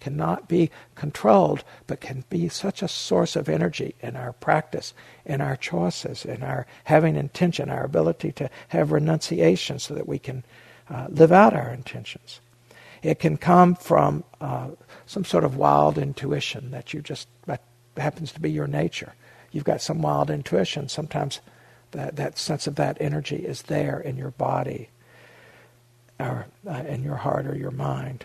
Speaker 1: cannot be controlled, but can be such a source of energy in our practice, in our choices, in our having intention, our ability to have renunciation so that we can uh, live out our intentions. It can come from uh, some sort of wild intuition that you just, that happens to be your nature. You've got some wild intuition. Sometimes that, that sense of that energy is there in your body or uh, in your heart or your mind.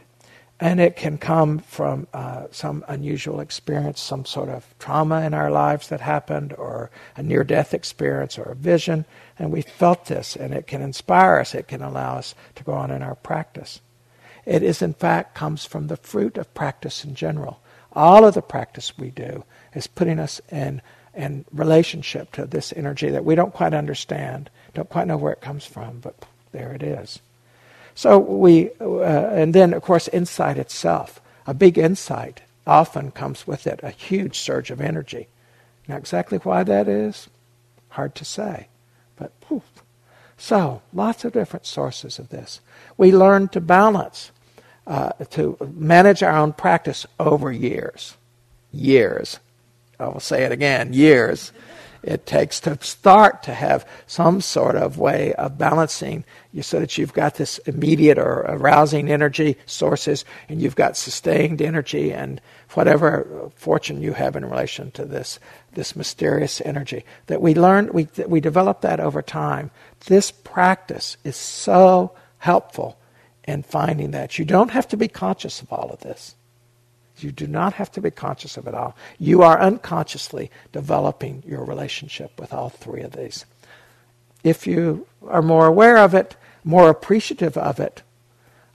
Speaker 1: And it can come from uh, some unusual experience, some sort of trauma in our lives that happened, or a near death experience, or a vision. And we felt this, and it can inspire us, it can allow us to go on in our practice. It is, in fact, comes from the fruit of practice in general. All of the practice we do is putting us in, in relationship to this energy that we don't quite understand, don't quite know where it comes from, but there it is. So we, uh, and then, of course, insight itself. A big insight often comes with it a huge surge of energy. Now, exactly why that is, hard to say, but poof. So, lots of different sources of this. We learn to balance uh, to manage our own practice over years. Years. I will say it again years. It takes to start to have some sort of way of balancing you, so that you've got this immediate or arousing energy sources and you've got sustained energy and whatever fortune you have in relation to this, this mysterious energy. That we learn, we, we develop that over time. This practice is so helpful and finding that. You don't have to be conscious of all of this. You do not have to be conscious of it all. You are unconsciously developing your relationship with all three of these. If you are more aware of it, more appreciative of it,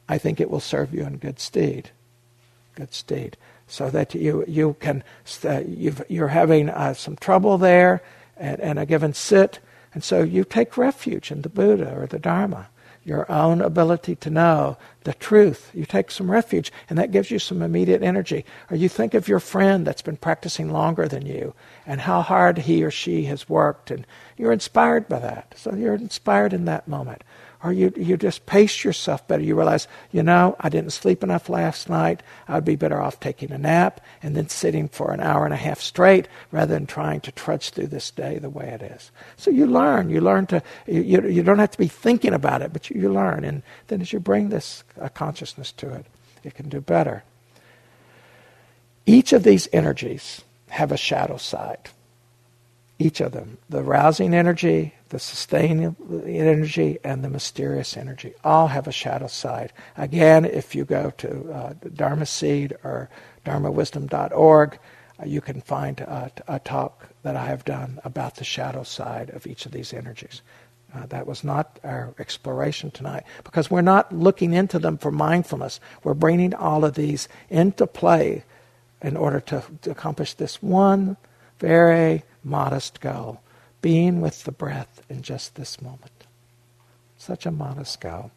Speaker 1: I think it will serve you in good stead. Good stead. So that you, you can, uh, you are having uh, some trouble there and, and a given sit, and so you take refuge in the Buddha or the Dharma your own ability to know the truth. You take some refuge, and that gives you some immediate energy. Or you think of your friend that's been practicing longer than you and how hard he or she has worked, and you're inspired by that. So you're inspired in that moment or you, you just pace yourself better. You realize, you know, I didn't sleep enough last night. I'd be better off taking a nap and then sitting for an hour and a half straight rather than trying to trudge through this day the way it is. So you learn. You learn to, you, you don't have to be thinking about it, but you, you learn. And then as you bring this uh, consciousness to it, it can do better. Each of these energies have a shadow side. Each of them. The rousing energy, the sustaining energy and the mysterious energy all have a shadow side. Again, if you go to uh, Dharma Seed or dharmawisdom.org, uh, you can find a talk that I have done about the shadow side of each of these energies. Uh, that was not our exploration tonight because we're not looking into them for mindfulness. We're bringing all of these into play in order to, to accomplish this one very modest goal being with the breath in just this moment. Such a monasko.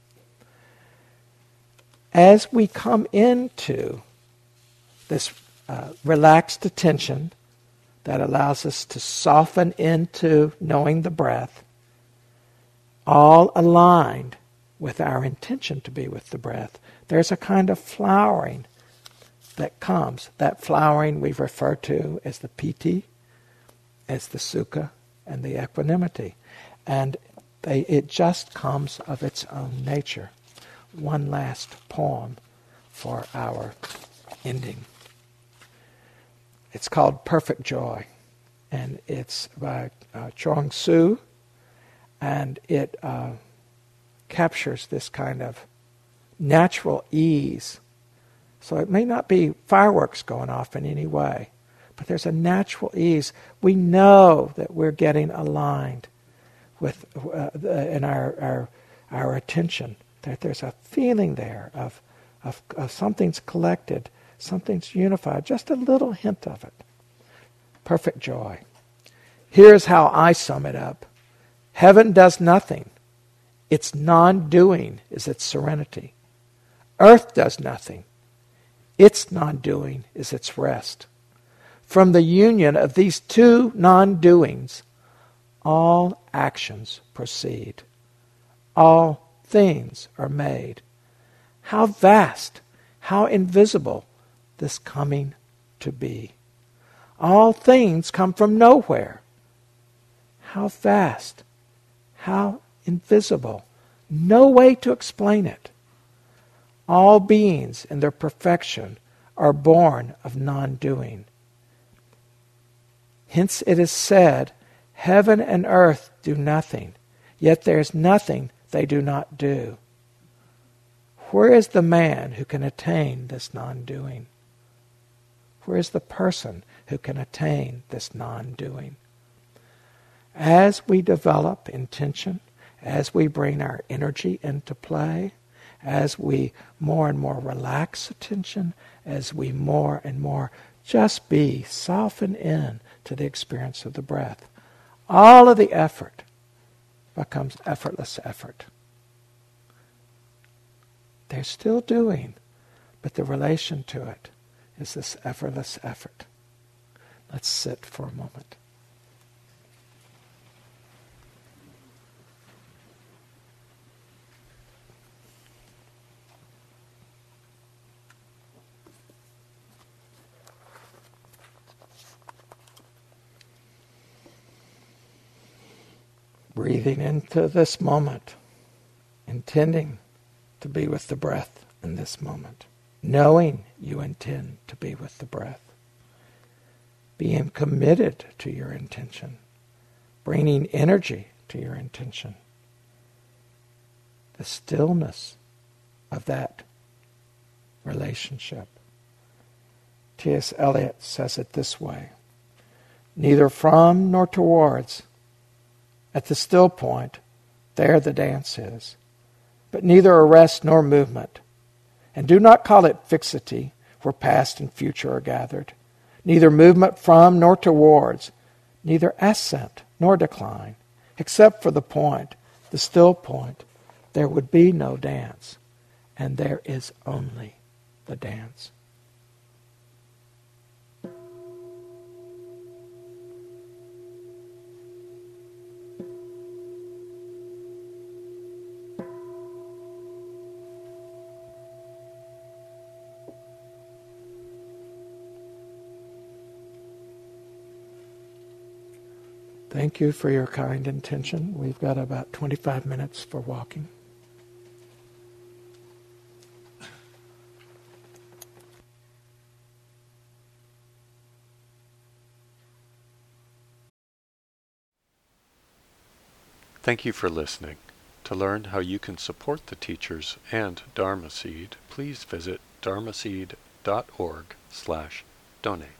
Speaker 1: As we come into this uh, relaxed attention that allows us to soften into knowing the breath, all aligned with our intention to be with the breath, there's a kind of flowering that comes. That flowering we refer to as the piti, as the sukha, and the equanimity. And they, it just comes of its own nature. One last poem for our ending. It's called Perfect Joy, and it's by uh, Chuang Tzu, and it uh, captures this kind of natural ease. So it may not be fireworks going off in any way, but there's a natural ease. We know that we're getting aligned with uh, uh, in our, our, our attention. That there's a feeling there of, of, of something's collected, something's unified. Just a little hint of it. Perfect joy. Here's how I sum it up. Heaven does nothing. Its non doing is its serenity. Earth does nothing. Its non doing is its rest. From the union of these two non doings, all actions proceed, all things are made. How vast, how invisible this coming to be. All things come from nowhere. How vast, how invisible, no way to explain it. All beings in their perfection are born of non doing. Hence it is said, Heaven and earth do nothing, yet there is nothing they do not do. Where is the man who can attain this non doing? Where is the person who can attain this non doing? As we develop intention, as we bring our energy into play, as we more and more relax attention, as we more and more just be, soften in, to the experience of the breath. All of the effort becomes effortless effort. They're still doing, but the relation to it is this effortless effort. Let's sit for a moment. breathing into this moment, intending to be with the breath in this moment, knowing you intend to be with the breath, being committed to your intention, bringing energy to your intention. The stillness of that relationship. T.S. Eliot says it this way neither from nor towards at the still point, there the dance is. But neither arrest nor movement. And do not call it fixity, where past and future are gathered. Neither movement from nor towards, neither ascent nor decline, except for the point, the still point. There would be no dance, and there is only the dance. Thank you for your kind intention. We've got about 25 minutes for walking.
Speaker 2: Thank you for listening. To learn how you can support the teachers and Dharma Seed, please visit dharmaseed.org slash donate.